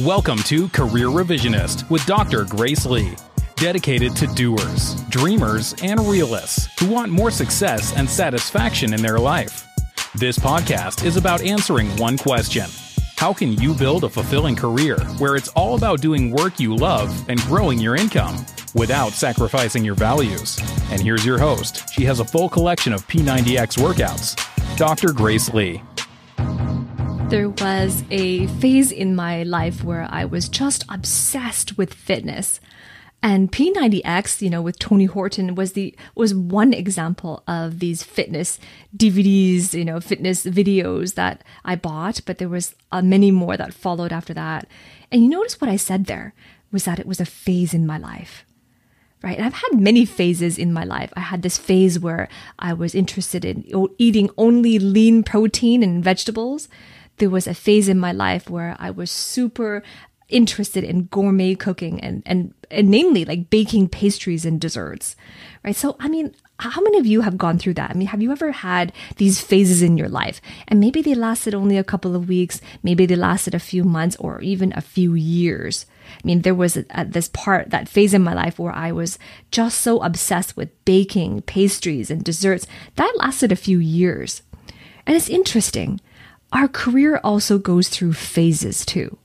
Welcome to Career Revisionist with Dr. Grace Lee, dedicated to doers, dreamers, and realists who want more success and satisfaction in their life. This podcast is about answering one question How can you build a fulfilling career where it's all about doing work you love and growing your income without sacrificing your values? And here's your host. She has a full collection of P90X workouts, Dr. Grace Lee. There was a phase in my life where I was just obsessed with fitness. And P90X, you know, with Tony Horton was the was one example of these fitness DVDs, you know, fitness videos that I bought, but there was uh, many more that followed after that. And you notice what I said there was that it was a phase in my life. Right? And I've had many phases in my life. I had this phase where I was interested in eating only lean protein and vegetables there was a phase in my life where I was super interested in gourmet cooking and, and, and namely like baking pastries and desserts, right? So, I mean, how many of you have gone through that? I mean, have you ever had these phases in your life? And maybe they lasted only a couple of weeks, maybe they lasted a few months or even a few years. I mean, there was a, a, this part, that phase in my life where I was just so obsessed with baking, pastries, and desserts. That lasted a few years. And it's interesting our career also goes through phases too,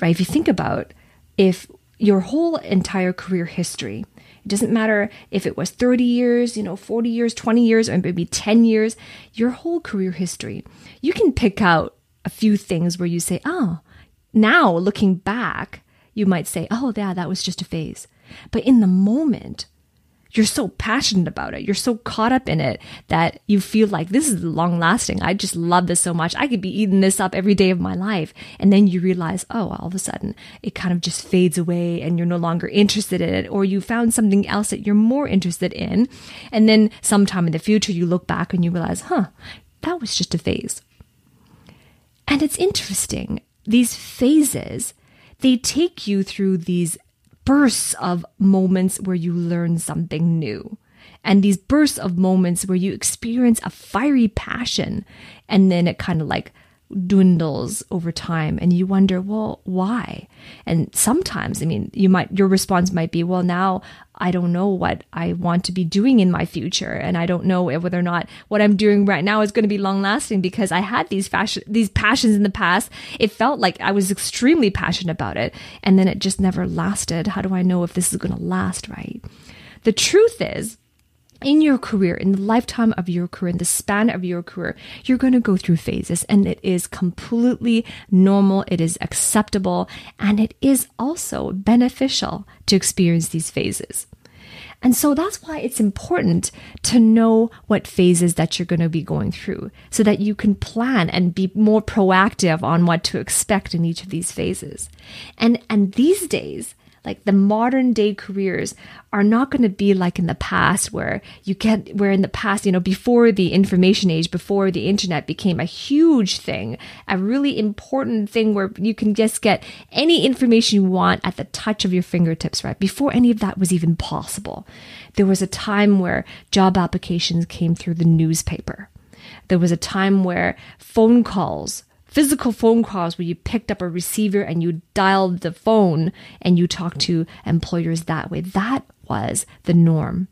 right? If you think about if your whole entire career history, it doesn't matter if it was 30 years, you know, 40 years, 20 years, or maybe 10 years, your whole career history, you can pick out a few things where you say, oh, now looking back, you might say, oh, yeah, that was just a phase. But in the moment, you're so passionate about it. You're so caught up in it that you feel like this is long lasting. I just love this so much. I could be eating this up every day of my life. And then you realize, oh, all of a sudden it kind of just fades away and you're no longer interested in it, or you found something else that you're more interested in. And then sometime in the future, you look back and you realize, huh, that was just a phase. And it's interesting. These phases, they take you through these bursts of moments where you learn something new. And these bursts of moments where you experience a fiery passion and then it kind of like dwindles over time and you wonder well why? And sometimes i mean you might your response might be well now i don't know what i want to be doing in my future and i don't know whether or not what i'm doing right now is going to be long lasting because i had these fashion these passions in the past. It felt like i was extremely passionate about it and then it just never lasted. How do i know if this is going to last right? The truth is in your career, in the lifetime of your career, in the span of your career, you're going to go through phases and it is completely normal. It is acceptable and it is also beneficial to experience these phases. And so that's why it's important to know what phases that you're going to be going through so that you can plan and be more proactive on what to expect in each of these phases. And, and these days, like the modern day careers are not going to be like in the past where you get where in the past you know before the information age before the internet became a huge thing a really important thing where you can just get any information you want at the touch of your fingertips right? Before any of that was even possible. There was a time where job applications came through the newspaper. There was a time where phone calls physical phone calls where you picked up a receiver and you dialed the phone and you talked to employers that way. That was the norm.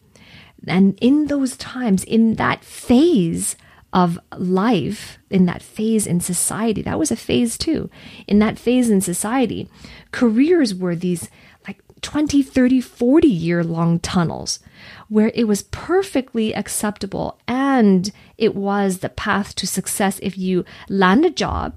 And in those times, in that phase of life, in that phase in society, that was a phase too. In that phase in society, careers were these 20, 30, 40 year long tunnels where it was perfectly acceptable and it was the path to success if you land a job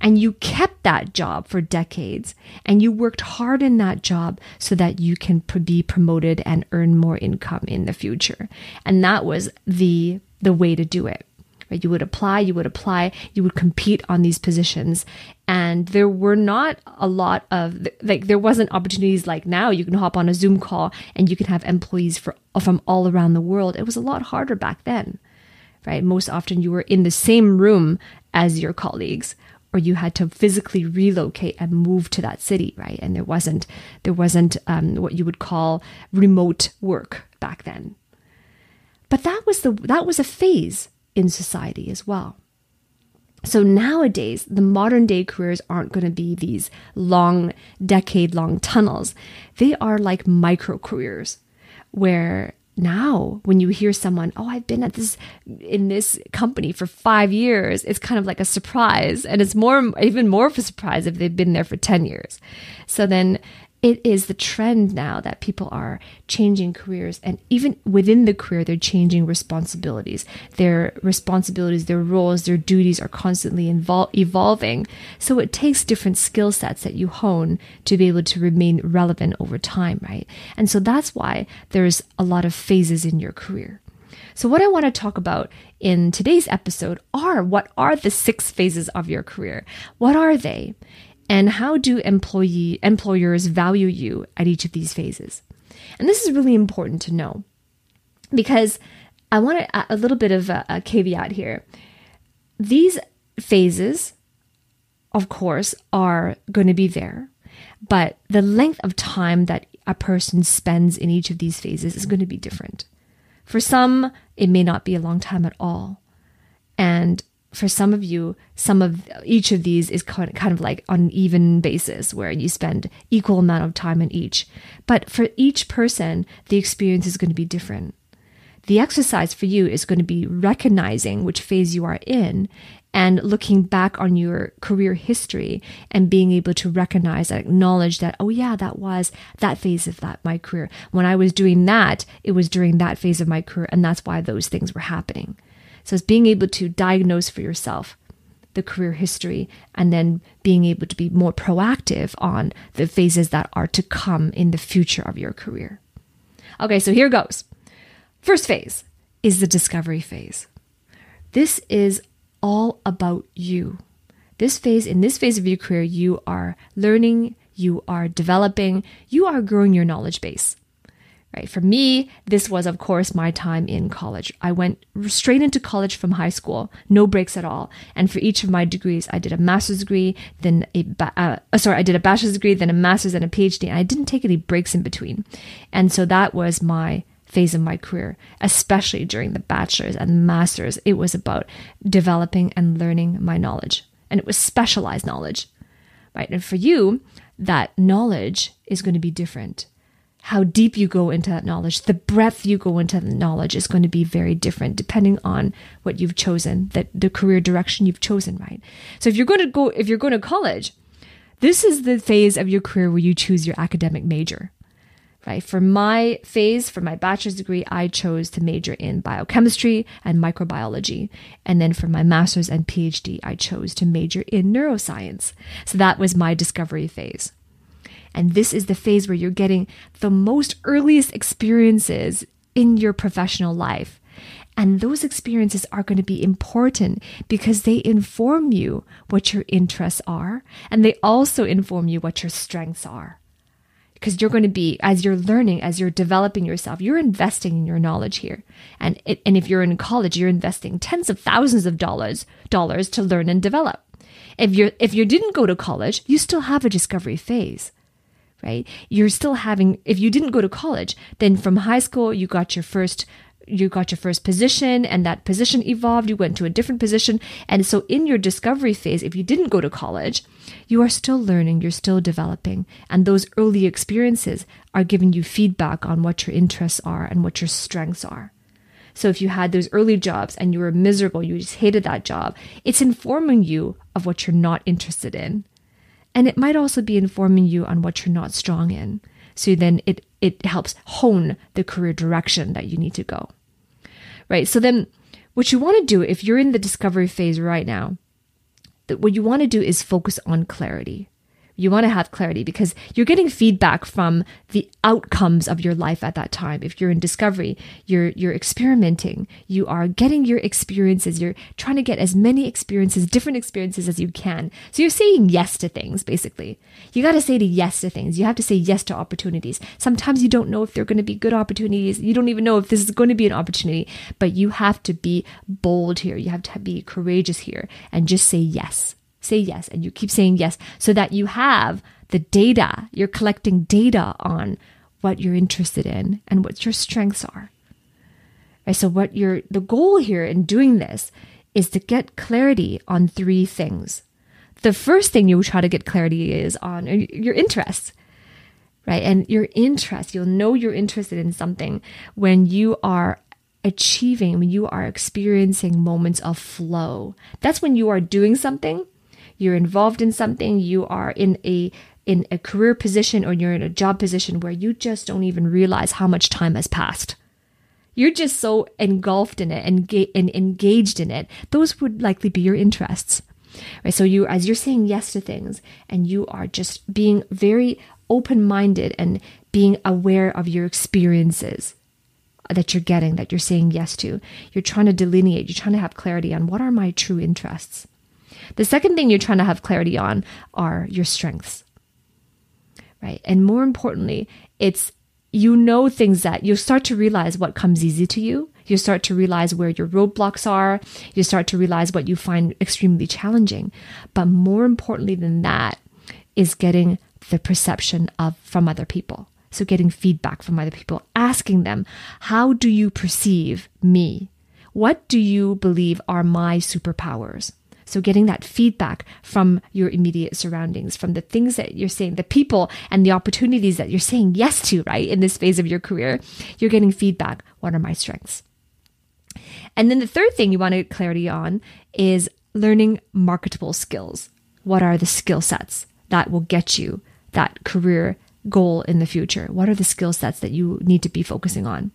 and you kept that job for decades and you worked hard in that job so that you can be promoted and earn more income in the future. And that was the the way to do it. Right? You would apply, you would apply, you would compete on these positions. And there were not a lot of, like, there wasn't opportunities like now. You can hop on a Zoom call and you can have employees for, from all around the world. It was a lot harder back then, right? Most often you were in the same room as your colleagues or you had to physically relocate and move to that city, right? And there wasn't there wasn't um, what you would call remote work back then. But that was the that was a phase in society as well. So nowadays, the modern day careers aren't going to be these long, decade long tunnels. They are like micro careers where now when you hear someone, oh, I've been at this in this company for five years, it's kind of like a surprise. And it's more even more of a surprise if they've been there for 10 years. So then it is the trend now that people are changing careers and even within the career they're changing responsibilities their responsibilities their roles their duties are constantly invol- evolving so it takes different skill sets that you hone to be able to remain relevant over time right and so that's why there's a lot of phases in your career so what I want to talk about in today's episode are what are the six phases of your career? What are they? And how do employee employers value you at each of these phases? And this is really important to know because i want add a little bit of a, a caveat here. These phases of course are going to be there but the length of time that a person spends in each of these phases is going to be different. For some it may not be a long time at all. And for some of you, some of each of these is kind of like on an even basis where you spend equal amount of time in each. But for each person, the experience is going to be different. The exercise for you is going to be recognizing which phase you are in and looking back on your career history and being able to recognize and acknowledge that, oh yeah, that was that phase of that my career. When I was doing that, it was during that phase of my career, and that's why those things were happening. So it's being able to diagnose for yourself the career history and then being able to be more proactive on the phases that are to come in the future of your career. Okay, so here goes. First phase is the discovery phase. This is all about you. This phase, in this phase of your career, you are learning, you are developing, you are growing your knowledge base right? For me, this was, of course, my time in college. I went straight into college from high school, no breaks at all. And for each of my degrees, I did a master's degree, then a, uh, sorry, I did a bachelor's degree, then a master's and a PhD. And I didn't take any breaks in between. And so that was my phase of my career, especially during the bachelor's and master's. It was about developing and learning my knowledge. And it was specialized knowledge, right? And for you, that knowledge is going to be different how deep you go into that knowledge, the breadth you go into the knowledge is going to be very different depending on what you've chosen, that the career direction you've chosen, right? So if you're going to go, if you're going to college, this is the phase of your career where you choose your academic major, right? For my phase, for my bachelor's degree, I chose to major in biochemistry and microbiology. And then for my master's and PhD, I chose to major in neuroscience. So that was my discovery phase. And this is the phase where you're getting the most earliest experiences in your professional life. And those experiences are going to be important because they inform you what your interests are, and they also inform you what your strengths are. Because you're going to be, as you're learning, as you're developing yourself, you're investing in your knowledge here. And, it, and if you're in college, you're investing tens of thousands of dollars, dollars to learn and develop. If you're, if you didn't go to college, you still have a discovery phase right? You're still having, if you didn't go to college, then from high school, you got your first you got your first position and that position evolved you went to a different position. And so in your discovery phase if you didn't go to college you are still learning you're still developing. And those early experiences are giving you feedback on what your interests are and what your strengths are. So if you had those early jobs and you were miserable you just hated that job it's informing you of what you're not interested in and it might also be informing you on what you're not strong in. So then it, it helps hone the career direction that you need to go. Right. So then what you want to do if you're in the discovery phase right now, that what you want to do is focus on clarity. You want to have clarity because you're getting feedback from the outcomes of your life at that time. If you're in discovery, you're you're experimenting. You are getting your experiences. You're trying to get as many experiences, different experiences as you can. So you're saying yes to things basically. You got to say to yes to things. You have to say yes to opportunities. Sometimes you don't know if they're going to be good opportunities. You don't even know if this is going to be an opportunity, but you have to be bold here. You have to be courageous here and just say yes say yes and you keep saying yes so that you have the data. You're collecting data on what you're interested in and what your strengths are. Right? So what your the goal here in doing this is to get clarity on three things. The first thing you try to get clarity is on your interests, right? And your interest, you'll know you're interested in something when you are achieving, when you are experiencing moments of flow. That's when you are doing something, you're involved in something, you are in a in a career position or you're in a job position where you just don't even realize how much time has passed. You're just so engulfed in it and, and engaged in it. Those would likely be your interests. Right? So you as you're saying yes to things and you are just being very open-minded and being aware of your experiences that you're getting, that you're saying yes to. You're trying to delineate, you're trying to have clarity on what are my true interests. The second thing you're trying to have clarity on are your strengths. Right? And more importantly, it's you know things that you start to realize what comes easy to you. You start to realize where your roadblocks are. You start to realize what you find extremely challenging. But more importantly than that is getting the perception of from other people. So getting feedback from other people, asking them, how do you perceive me? What do you believe are my superpowers? So getting that feedback from your immediate surroundings, from the things that you're saying, the people and the opportunities that you're saying yes to, right? In this phase of your career, you're getting feedback. What are my strengths? And then the third thing you want to get clarity on is learning marketable skills. What are the skill sets that will get you that career goal in the future? What are the skill sets that you need to be focusing on?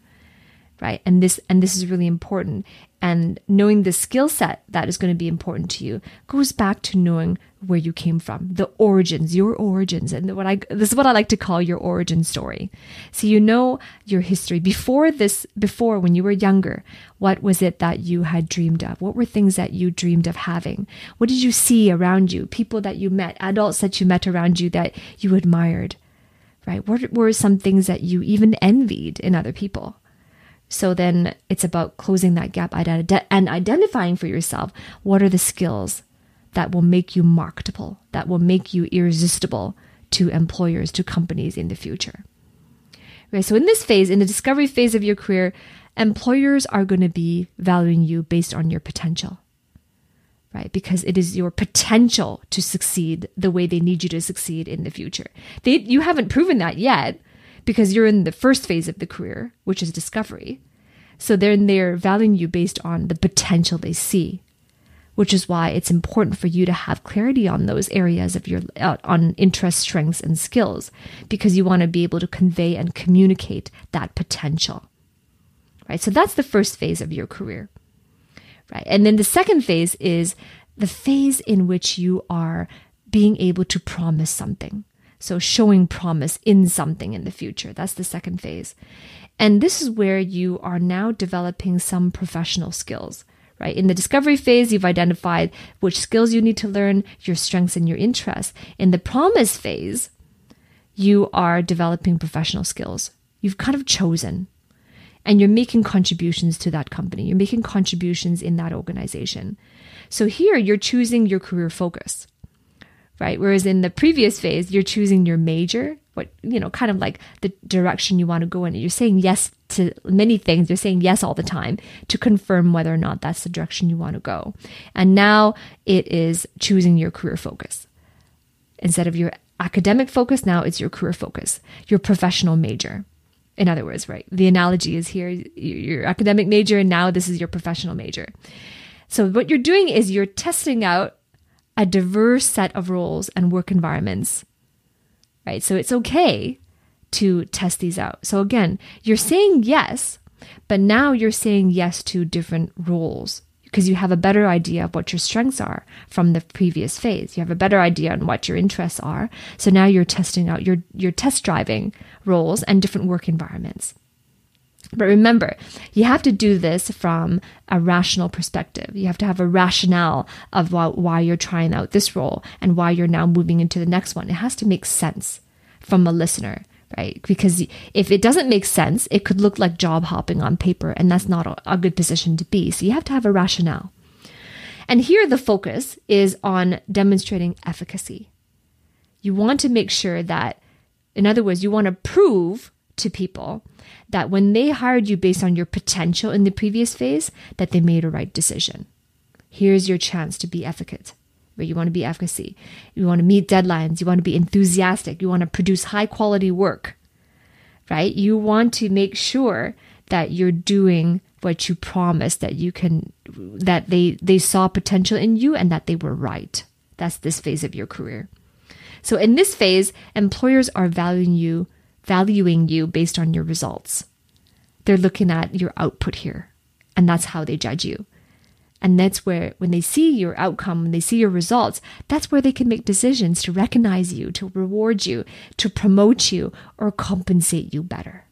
Right. And this, and this is really important. And knowing the skill set that is going to be important to you goes back to knowing where you came from, the origins, your origins. And what I, this is what I like to call your origin story. So you know your history before this, before when you were younger, what was it that you had dreamed of? What were things that you dreamed of having? What did you see around you? People that you met, adults that you met around you that you admired? right? What were some things that you even envied in other people? So then it's about closing that gap and identifying for yourself what are the skills that will make you marketable, that will make you irresistible to employers, to companies in the future. Right. So in this phase, in the discovery phase of your career, employers are going to be valuing you based on your potential right? Because it is your potential to succeed the way they need you to succeed in the future. They, you haven't proven that yet because you're in the first phase of the career, which is discovery. So then they're valuing you based on the potential they see, which is why it's important for you to have clarity on those areas of your uh, on interest, strengths, and skills, because you want to be able to convey and communicate that potential. Right. So that's the first phase of your career right? And then the second phase is the phase in which you are being able to promise something. So showing promise in something in the future. That's the second phase. And this is where you are now developing some professional skills, right? In the discovery phase, you've identified which skills you need to learn, your strengths and your interests. In the promise phase, you are developing professional skills. You've kind of chosen and you're making contributions to that company. You're making contributions in that organization. So here you're choosing your career focus, right? Whereas in the previous phase, you're choosing your major, what, you know, kind of like the direction you want to go in. You're saying yes to many things. You're saying yes all the time to confirm whether or not that's the direction you want to go. And now it is choosing your career focus. Instead of your academic focus, now it's your career focus, your professional major. In other words, right? The analogy is here your academic major, and now this is your professional major. So, what you're doing is you're testing out a diverse set of roles and work environments, right? So, it's okay to test these out. So, again, you're saying yes, but now you're saying yes to different roles because you have a better idea of what your strengths are from the previous phase. You have a better idea on what your interests are. So now you're testing out, you're, you're test driving roles and different work environments. But remember, you have to do this from a rational perspective. You have to have a rationale of why, you're trying out this role and why you're now moving into the next one. It has to make sense from a listener right? Because if it doesn't make sense, it could look like job hopping on paper, and that's not a good position to be. So you have to have a rationale. And here the focus is on demonstrating efficacy. You want to make sure that, in other words, you want to prove to people that when they hired you based on your potential in the previous phase, that they made a right decision. Here's your chance to be advocate. But you want to be efficacy. You want to meet deadlines. You want to be enthusiastic. You want to produce high quality work, right? You want to make sure that you're doing what you promised that you can, that they, they saw potential in you and that they were right. That's this phase of your career. So in this phase, employers are valuing you, valuing you based on your results. They're looking at your output here, and that's how they judge you. And that's where, when they see your outcome, when they see your results, that's where they can make decisions to recognize you, to reward you, to promote you, or compensate you better.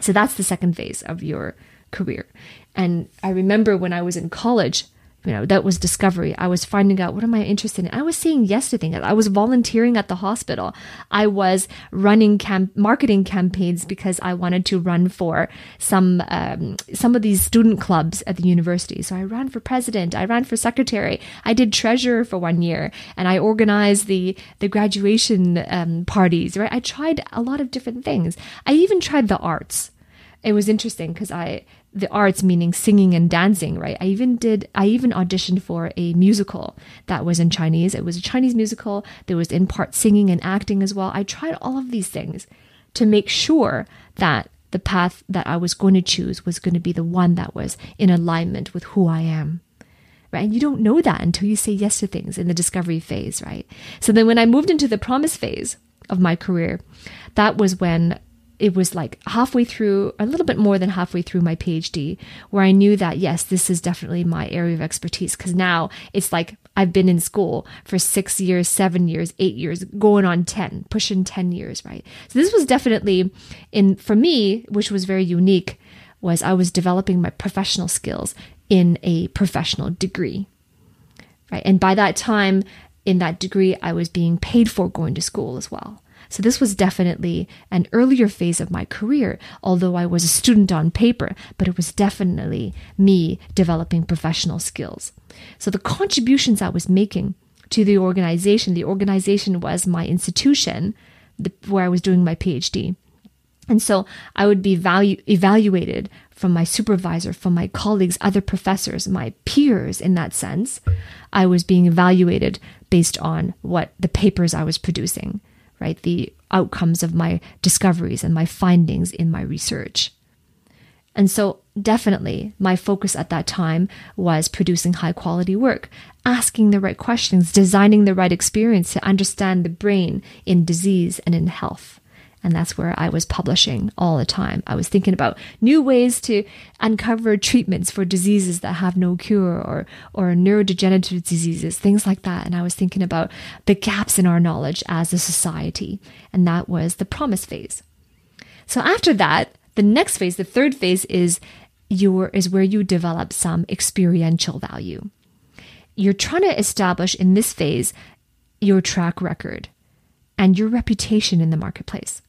So that's the second phase of your career. And I remember when I was in college, you know, that was discovery. I was finding out what am I interested in. I was saying yes to things. I was volunteering at the hospital. I was running marketing campaigns because I wanted to run for some um, some of these student clubs at the university. So I ran for president. I ran for secretary. I did treasurer for one year, and I organized the the graduation um, parties. Right. I tried a lot of different things. I even tried the arts. It was interesting because I the arts meaning singing and dancing right? I even did i even auditioned for a musical that was in chinese. It was a chinese musical there was in part singing and acting as well. I tried all of these things to make sure that the path that i was going to choose was going to be the one that was in alignment with who i am right? And you don't know that until you say yes to things in the discovery phase right? So then when i moved into the promise phase of my career that was when it was like halfway through, a little bit more than halfway through my PhD, where I knew that, yes, this is definitely my area of expertise. Cause now it's like I've been in school for six years, seven years, eight years, going on 10, pushing 10 years, right? So this was definitely in, for me, which was very unique, was I was developing my professional skills in a professional degree, right? And by that time, in that degree, I was being paid for going to school as well. So this was definitely an earlier phase of my career, although I was a student on paper, but it was definitely me developing professional skills. So the contributions I was making to the organization, the organization was my institution where I was doing my PhD. And so I would be value, evaluated from my supervisor, from my colleagues, other professors, my peers in that sense. I was being evaluated based on what the papers I was producing right? The outcomes of my discoveries and my findings in my research. And so, definitely, my focus at that time was producing high quality work, asking the right questions, designing the right experience to understand the brain in disease and in health. And that's where I was publishing all the time. I was thinking about new ways to uncover treatments for diseases that have no cure or, or neurodegenerative diseases, things like that. And I was thinking about the gaps in our knowledge as a society. And that was the promise phase. So after that, the next phase, the third phase is your, is where you develop some experiential value. You're trying to establish in this phase your track record and your reputation in the marketplace.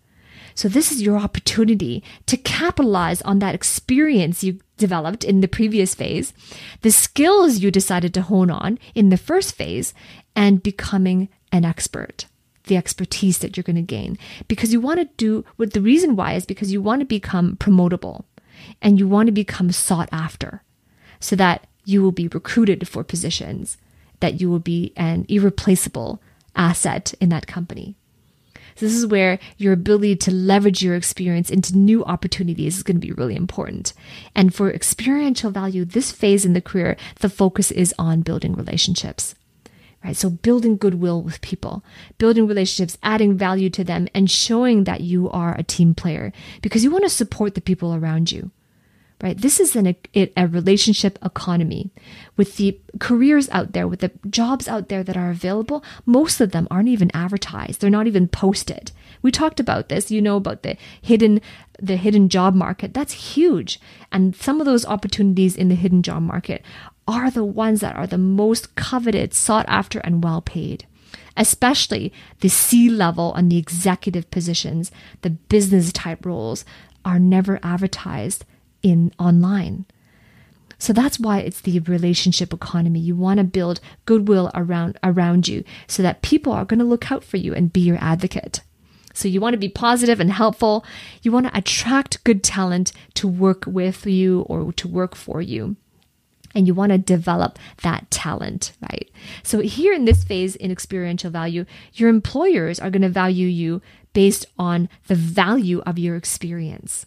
So this is your opportunity to capitalize on that experience you developed in the previous phase, the skills you decided to hone on in the first phase, and becoming an expert. The expertise that you're going to gain because you want to do what the reason why is because you want to become promotable and you want to become sought after so that you will be recruited for positions that you will be an irreplaceable asset in that company. So this is where your ability to leverage your experience into new opportunities is going to be really important. And for experiential value, this phase in the career, the focus is on building relationships. Right? So building goodwill with people, building relationships, adding value to them, and showing that you are a team player because you want to support the people around you right? This is an, a, a relationship economy. With the careers out there, with the jobs out there that are available, most of them aren't even advertised. They're not even posted. We talked about this. You know about the hidden the hidden job market. That's huge. And some of those opportunities in the hidden job market are the ones that are the most coveted, sought after, and well paid especially the C level and the executive positions, the business type roles are never advertised in online. So that's why it's the relationship economy. You want to build goodwill around around you so that people are going to look out for you and be your advocate. So you want to be positive and helpful. You want to attract good talent to work with you or to work for you. and you want to develop that talent, right? So here in this phase in experiential value, your employers are going to value you based on the value of your experience.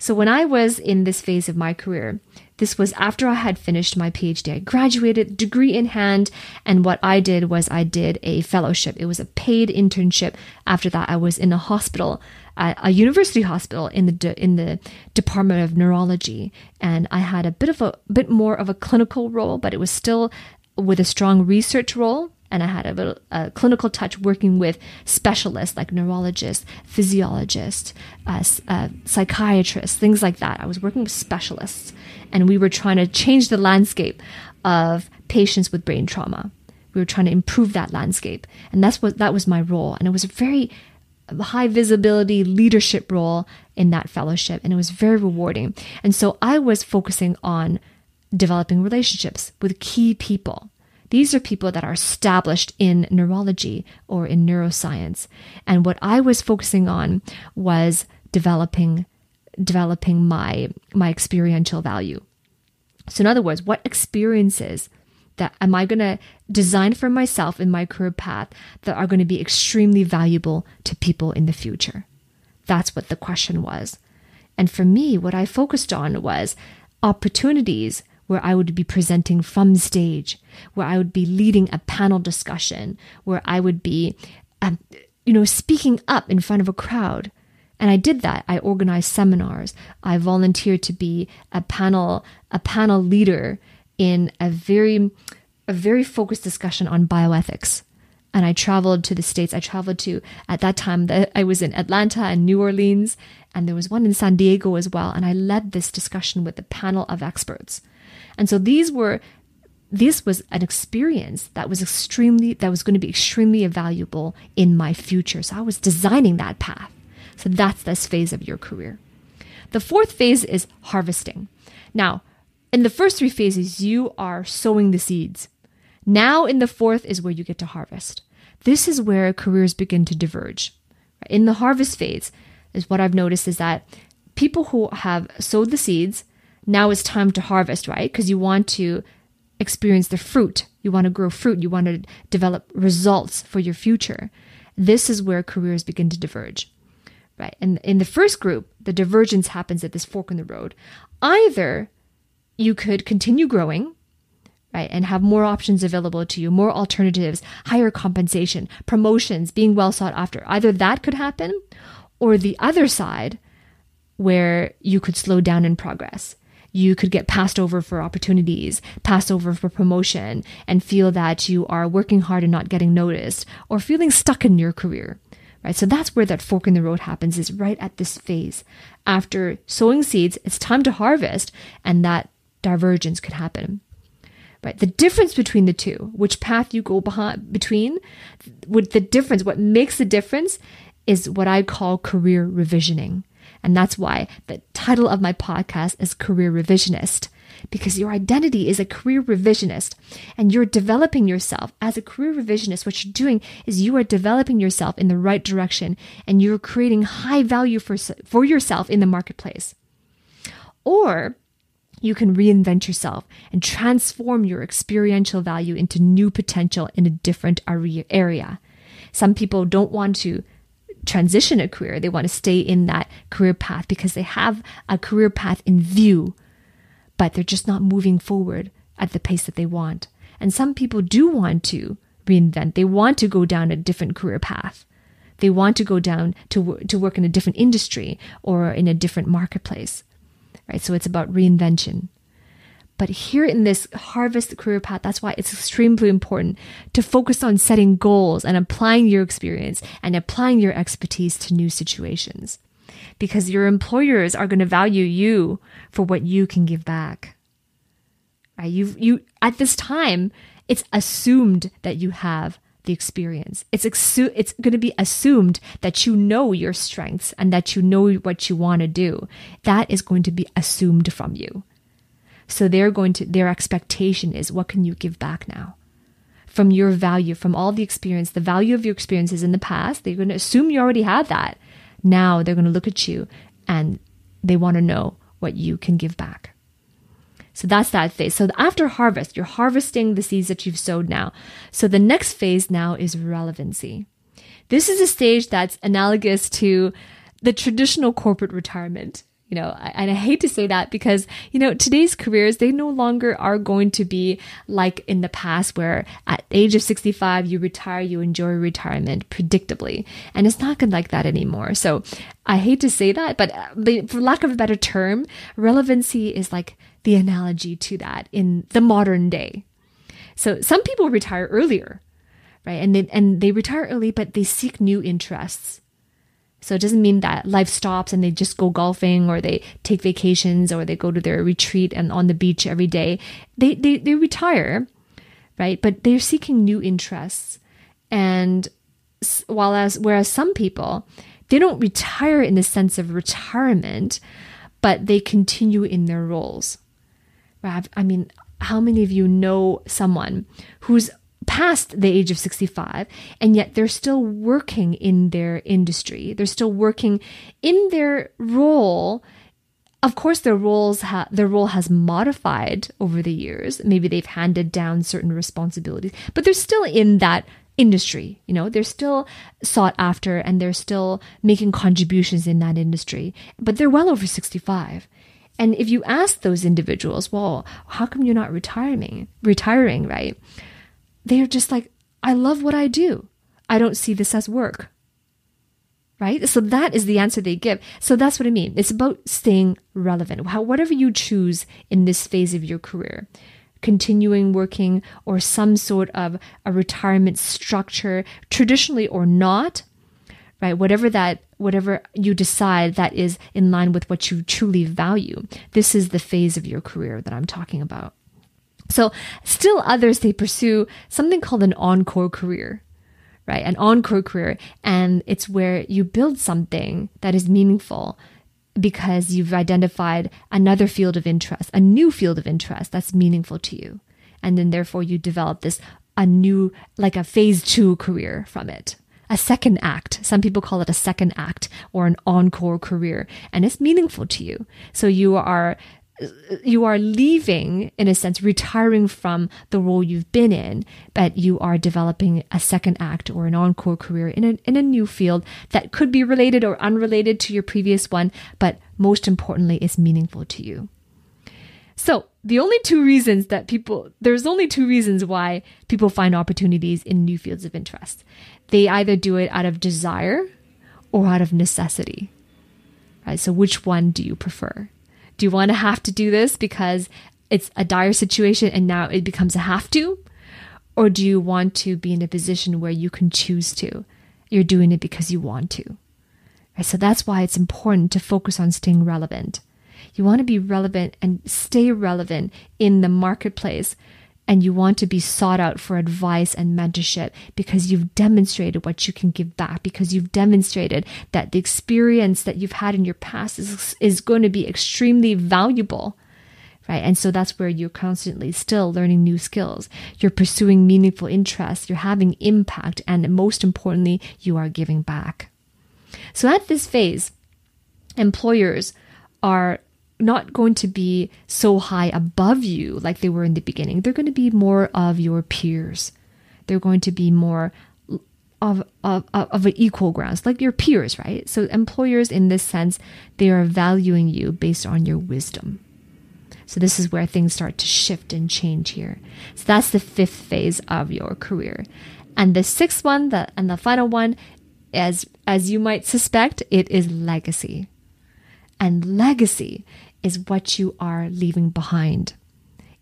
So when I was in this phase of my career, this was after I had finished my PhD. I graduated, degree in hand, and what I did was I did a fellowship. It was a paid internship. After that, I was in a hospital, a university hospital in the de- in the Department of Neurology, and I had a bit of a bit more of a clinical role, but it was still with a strong research role and I had a, little, a clinical touch working with specialists like neurologists, physiologists, uh, uh, psychiatrists, things like that. I was working with specialists, and we were trying to change the landscape of patients with brain trauma. We were trying to improve that landscape, and that's what that was my role. And it was a very high visibility leadership role in that fellowship, and it was very rewarding. And so I was focusing on developing relationships with key people these are people that are established in neurology or in neuroscience. And what I was focusing on was developing developing my my experiential value. So in other words, what experiences that am I going to design for myself in my career path that are going to be extremely valuable to people in the future? That's what the question was. And for me, what I focused on was opportunities where I would be presenting from stage, where I would be leading a panel discussion, where I would be, um, you know, speaking up in front of a crowd. And I did that. I organized seminars. I volunteered to be a panel, a panel leader in a very, a very focused discussion on bioethics. And I traveled to the States. I traveled to, at that time, the, I was in Atlanta and New Orleans, and there was one in San Diego as well. And I led this discussion with a panel of experts. And so these were this was an experience that was extremely that was going to be extremely valuable in my future. So I was designing that path. So that's this phase of your career. The fourth phase is harvesting. Now, in the first three phases, you are sowing the seeds. Now, in the fourth is where you get to harvest. This is where careers begin to diverge. In the harvest phase, is what I've noticed is that people who have sowed the seeds now it's time to harvest, right? Because you want to experience the fruit. You want to grow fruit. You want to develop results for your future. This is where careers begin to diverge, right? And in the first group, the divergence happens at this fork in the road. Either you could continue growing, right, and have more options available to you, more alternatives, higher compensation, promotions, being well sought after. Either that could happen, or the other side, where you could slow down in progress you could get passed over for opportunities, passed over for promotion, and feel that you are working hard and not getting noticed, or feeling stuck in your career. Right? So that's where that fork in the road happens, is right at this phase. After sowing seeds, it's time to harvest, and that divergence could happen. Right? The difference between the two, which path you go behind between, with the difference, what makes the difference is what I call career revisioning. And that's why the title of my podcast is Career Revisionist, because your identity is a career revisionist and you're developing yourself as a career revisionist. What you're doing is you are developing yourself in the right direction and you're creating high value for, for yourself in the marketplace. Or you can reinvent yourself and transform your experiential value into new potential in a different area. Some people don't want to transition a career. They want to stay in that career path because they have a career path in view, but they're just not moving forward at the pace that they want. And some people do want to reinvent. They want to go down a different career path. They want to go down to to work in a different industry or in a different marketplace. Right? So it's about reinvention. But here in this harvest career path, that's why it's extremely important to focus on setting goals and applying your experience and applying your expertise to new situations. Because your employers are going to value you for what you can give back. Right? You you at this time, it's assumed that you have the experience. It's exu- it's going to be assumed that you know your strengths and that you know what you want to do. That is going to be assumed from you. So they're going to, their expectation is what can you give back now? From your value, from all the experience, the value of your experiences in the past, they're going to assume you already had that. Now they're going to look at you and they want to know what you can give back. So that's that phase. So after harvest, you're harvesting the seeds that you've sowed now. So the next phase now is relevancy. This is a stage that's analogous to the traditional corporate retirement you know and i hate to say that because you know today's careers they no longer are going to be like in the past where at age of 65 you retire you enjoy retirement predictably. And it's not good like that anymore. So i hate to say that but, uh, but for lack of a better term relevancy is like the analogy to that in the modern day. So some people retire earlier right? And they and they retire early but they seek new interests so it doesn't mean that life stops and they just go golfing or they take vacations or they go to their retreat and on the beach every day. They they, they retire, right? But they're seeking new interests. And while as whereas some people they don't retire in the sense of retirement, but they continue in their roles. I mean, how many of you know someone who's past the age of 65 and yet they're still working in their industry. They're still working in their role. Of course their roles ha- their role has modified over the years. Maybe they've handed down certain responsibilities but they're still in that industry you know? They're still sought after and they're still making contributions in that industry but they're well over 65 and if you ask those individuals well how come you're not retiring retiring? right they're just like, I love what I do. I don't see this as work. Right? So that is the answer they give. So that's what I mean. It's about staying relevant. How, whatever you choose in this phase of your career, continuing working or some sort of a retirement structure, traditionally or not, right? Whatever that, whatever you decide that is in line with what you truly value. This is the phase of your career that I'm talking about. So still others, they pursue something called an encore career, right? An encore career. And it's where you build something that is meaningful because you've identified another field of interest, a new field of interest that's meaningful to you. And then therefore you develop this, a new, like a phase two career from it a second act. Some people call it a second act or an encore career, and it's meaningful to you. So you are you are leaving, in a sense, retiring from the role you've been in, but you are developing a second act or an encore career in a, in a new field that could be related or unrelated to your previous one, but most importantly, is meaningful to you. So, the only two reasons that people, there's only two reasons why people find opportunities in new fields of interest. They either do it out of desire or out of necessity. Right? So, which one do you prefer? Do you want to have to do this because it's a dire situation and now it becomes a have to? Or do you want to be in a position where you can choose to? You're doing it because you want to. Right? So that's why it's important to focus on staying relevant. You want to be relevant and stay relevant in the marketplace and you want to be sought out for advice and mentorship because you've demonstrated what you can give back, because you've demonstrated that the experience that you've had in your past is, is going to be extremely valuable. Right. And so that's where you're constantly still learning new skills. You're pursuing meaningful interests. You're having impact. And most importantly, you are giving back. So at this phase, employers are not going to be so high above you like they were in the beginning. They're going to be more of your peers. They're going to be more of, of, of an equal grounds, like your peers, right? So employers in this sense, they are valuing you based on your wisdom. So this is where things start to shift and change here. So that's the fifth phase of your career. And the sixth one, the, and the final one, as, as you might suspect, it is legacy. And legacy is what you are leaving behind.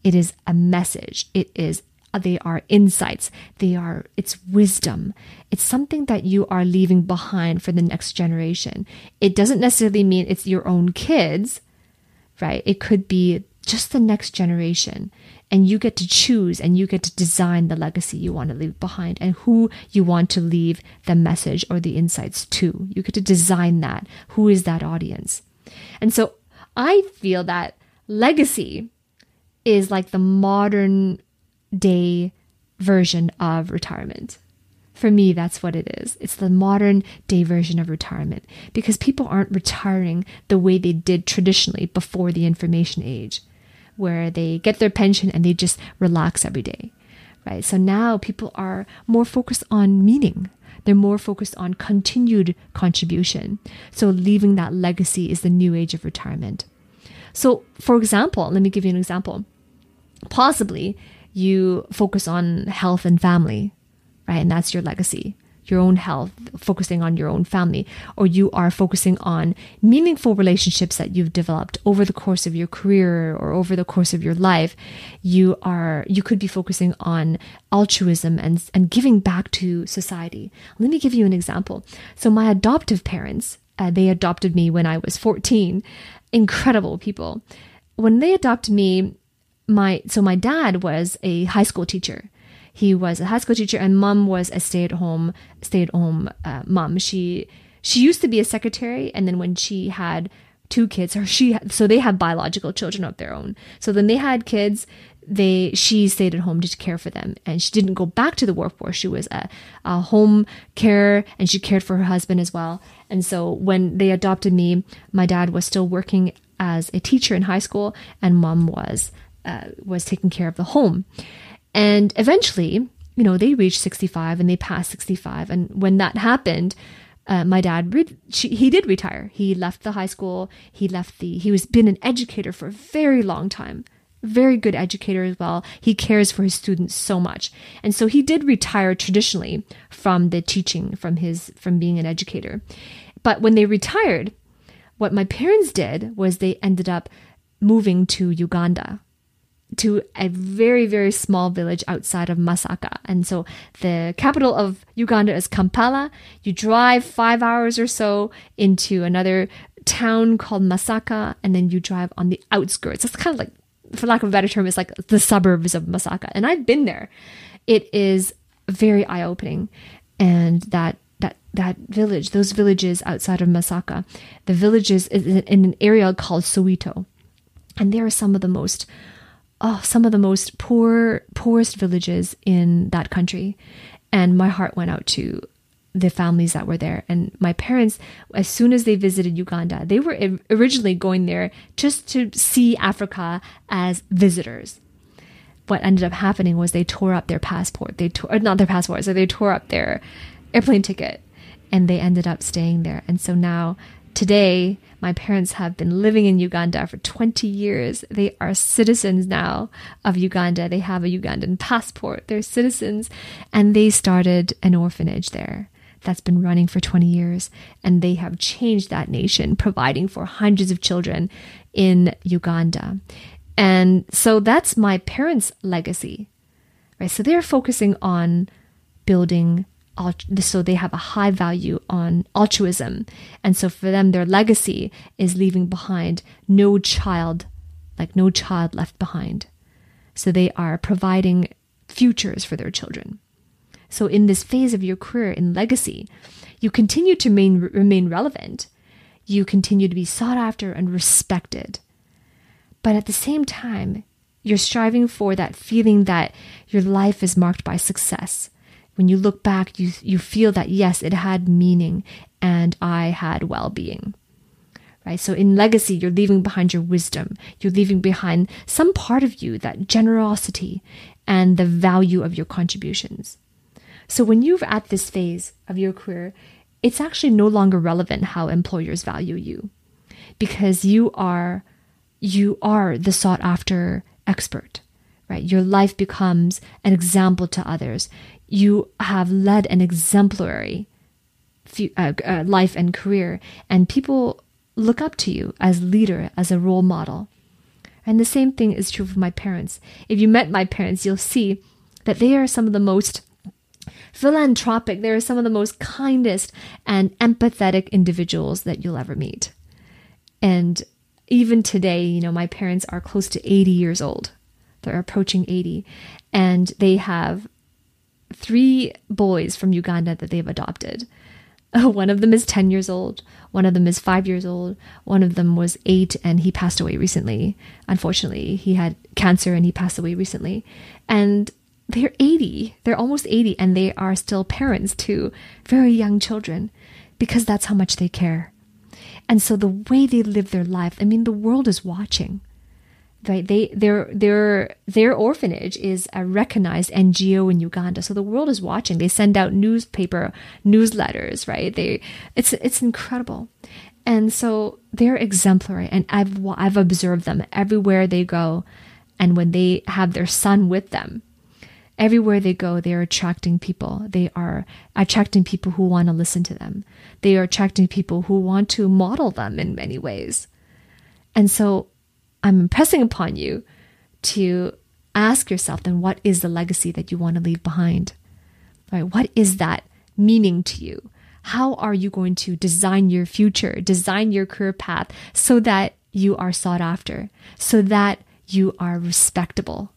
It is a message. It is they are insights. They are it's wisdom. It's something that you are leaving behind for the next generation. It doesn't necessarily mean it's your own kids, right? It could be just the next generation. And you get to choose and you get to design the legacy you want to leave behind and who you want to leave the message or the insights to. You get to design that. Who is that audience? And so I feel that legacy is like the modern day version of retirement. For me, that's what it is. It's the modern day version of retirement because people aren't retiring the way they did traditionally before the information age. where they get their pension and they just relax every day. Right? So now people are more focused on meaning. They're more focused on continued contribution. So leaving that legacy is the new age of retirement. So, for example, let me give you an example. Possibly you focus on health and family, right? And that's your legacy your own health, focusing on your own family, or you are focusing on meaningful relationships that you've developed over the course of your career or over the course of your life, you are you could be focusing on altruism and and giving back to society. Let me give you an example. So my adoptive parents, uh, they adopted me when I was 14. Incredible people. When they adopted me, my so my dad was a high school teacher he was a high school teacher, and mom was a stay at home stay at home uh, mom. She she used to be a secretary, and then when she had two kids, or she so they have biological children of their own. So then they had kids. They she stayed at home to care for them, and she didn't go back to the workforce. She was a, a home care, and she cared for her husband as well. And so when they adopted me, my dad was still working as a teacher in high school, and mom was uh, was taking care of the home. And eventually, you know, they reached 65 and they passed 65. And when that happened, uh, my dad, re- she, he did retire. He left the high school. He left the, he was been an educator for a very long time. Very good educator as well. He cares for his students so much. And so he did retire traditionally from the teaching, from his, from being an educator. But when they retired, what my parents did was they ended up moving to Uganda to a very, very small village outside of Masaka. And so the capital of Uganda is Kampala. You drive five hours or so into another town called Masaka, and then you drive on the outskirts. It's kind of like, for lack of a better term, it's like the suburbs of Masaka. And I've been there. It is very eye opening. And that that that village, those villages outside of Masaka, the villages is in an area called Soweto, and they are some of the most oh, some of the most poor, poorest villages in that country. And my heart went out to the families that were there. And my parents, as soon as they visited Uganda, they were originally going there just to see Africa as visitors. What ended up happening was they tore up their passport. They tore, uh, not their passport, so they tore up their airplane ticket and they ended up staying there. And so now Today, my parents have been living in Uganda for 20 years. They are citizens now of Uganda. They have a Ugandan passport. They're citizens. And they started an orphanage there that's been running for 20 years. And they have changed that nation, providing for hundreds of children in Uganda. And so that's my parents' legacy, right? So they're focusing on building so they have a high value on altruism. And so for them, their legacy is leaving behind no child, like no child left behind. So they are providing futures for their children. So in this phase of your career in legacy, you continue to remain, remain relevant. You continue to be sought after and respected. But at the same time, you're striving for that feeling that your life is marked by success when you look back, you, you feel that yes, it had meaning and I had well being. Right? So in legacy, you're leaving behind your wisdom. You're leaving behind some part of you, that generosity and the value of your contributions. So when you're at this phase of your career, it's actually no longer relevant how employers value you because you are you are the sought after expert right your life becomes an example to others you have led an exemplary uh, uh, life and career, and people look up to you as leader, as a role model. And the same thing is true for my parents. If you met my parents, you'll see that they are some of the most philanthropic, they are some of the most kindest and empathetic individuals that you'll ever meet. And even today, you know, my parents are close to 80 years old. They're approaching 80. And they have three boys from Uganda that they've adopted. One of them is 10 years old, one of them is five years old, one of them was eight and he passed away recently. Unfortunately, he had cancer and he passed away recently. And they're 80, they're almost 80, and they are still parents to very young children because that's how much they care. And so the way they live their life, I mean, the world is watching. They their their their orphanage is a recognized ngo in uganda. So the world is watching. They send out newspaper newsletters right? They it's it's incredible. And so they're exemplary and i've i've observed them everywhere they go. And when they have their son with them everywhere they go they are attracting people. They are attracting people who want to listen to them. They are attracting people who want to model them in many ways. And so I'm impressing upon you to ask yourself then what is the legacy that you want to leave behind? Right? What is that meaning to you? How are you going to design your future, design your career path so that you are sought after, so that you are respectable,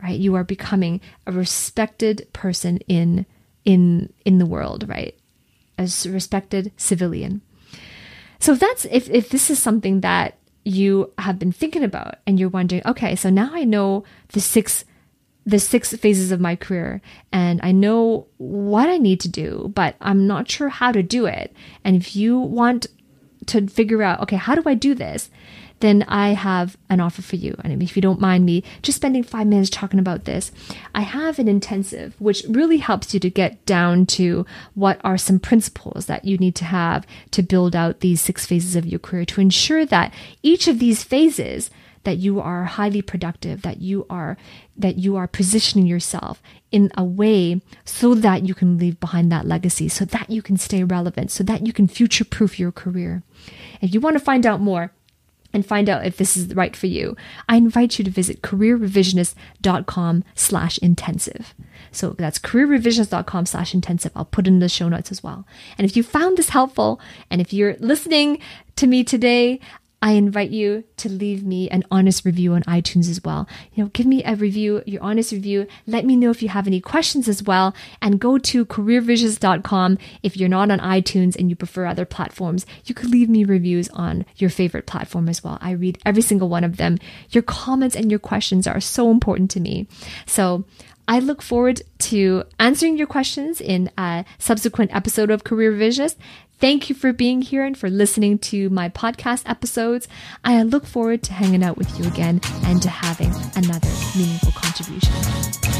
right? You are becoming a respected person in in in the world, right? As a respected civilian. So if that's if if this is something that you have been thinking about and you're wondering, okay, so now I know the six the six phases of my career and I know what I need to do, but I'm not sure how to do it. And if you want to figure out, okay, how do I do this? Then I have an offer for you. And if you don't mind me just spending five minutes talking about this, I have an intensive which really helps you to get down to what are some principles that you need to have to build out these six phases of your career to ensure that each of these phases that you are highly productive that you are that you are positioning yourself in a way so that you can leave behind that legacy so that you can stay relevant so that you can future proof your career if you want to find out more and find out if this is right for you, I invite you to visit careerrevisionist.com slash intensive. So that's careerrevisionist.com slash intensive. I'll put in the show notes as well. And if you found this helpful and if you're listening to me today, I invite you to leave me an honest review on iTunes as well. You know, give me a review, your honest review. Let me know if you have any questions as well. And go to careervisions.com. If you're not on iTunes and you prefer other platforms, you could leave me reviews on your favorite platform as well. I read every single one of them. Your comments and your questions are so important to me. So I look forward to answering your questions in a subsequent episode of Career Revisionist. Thank you for being here and for listening to my podcast episodes. I look forward to hanging out with you again and to having another meaningful contribution.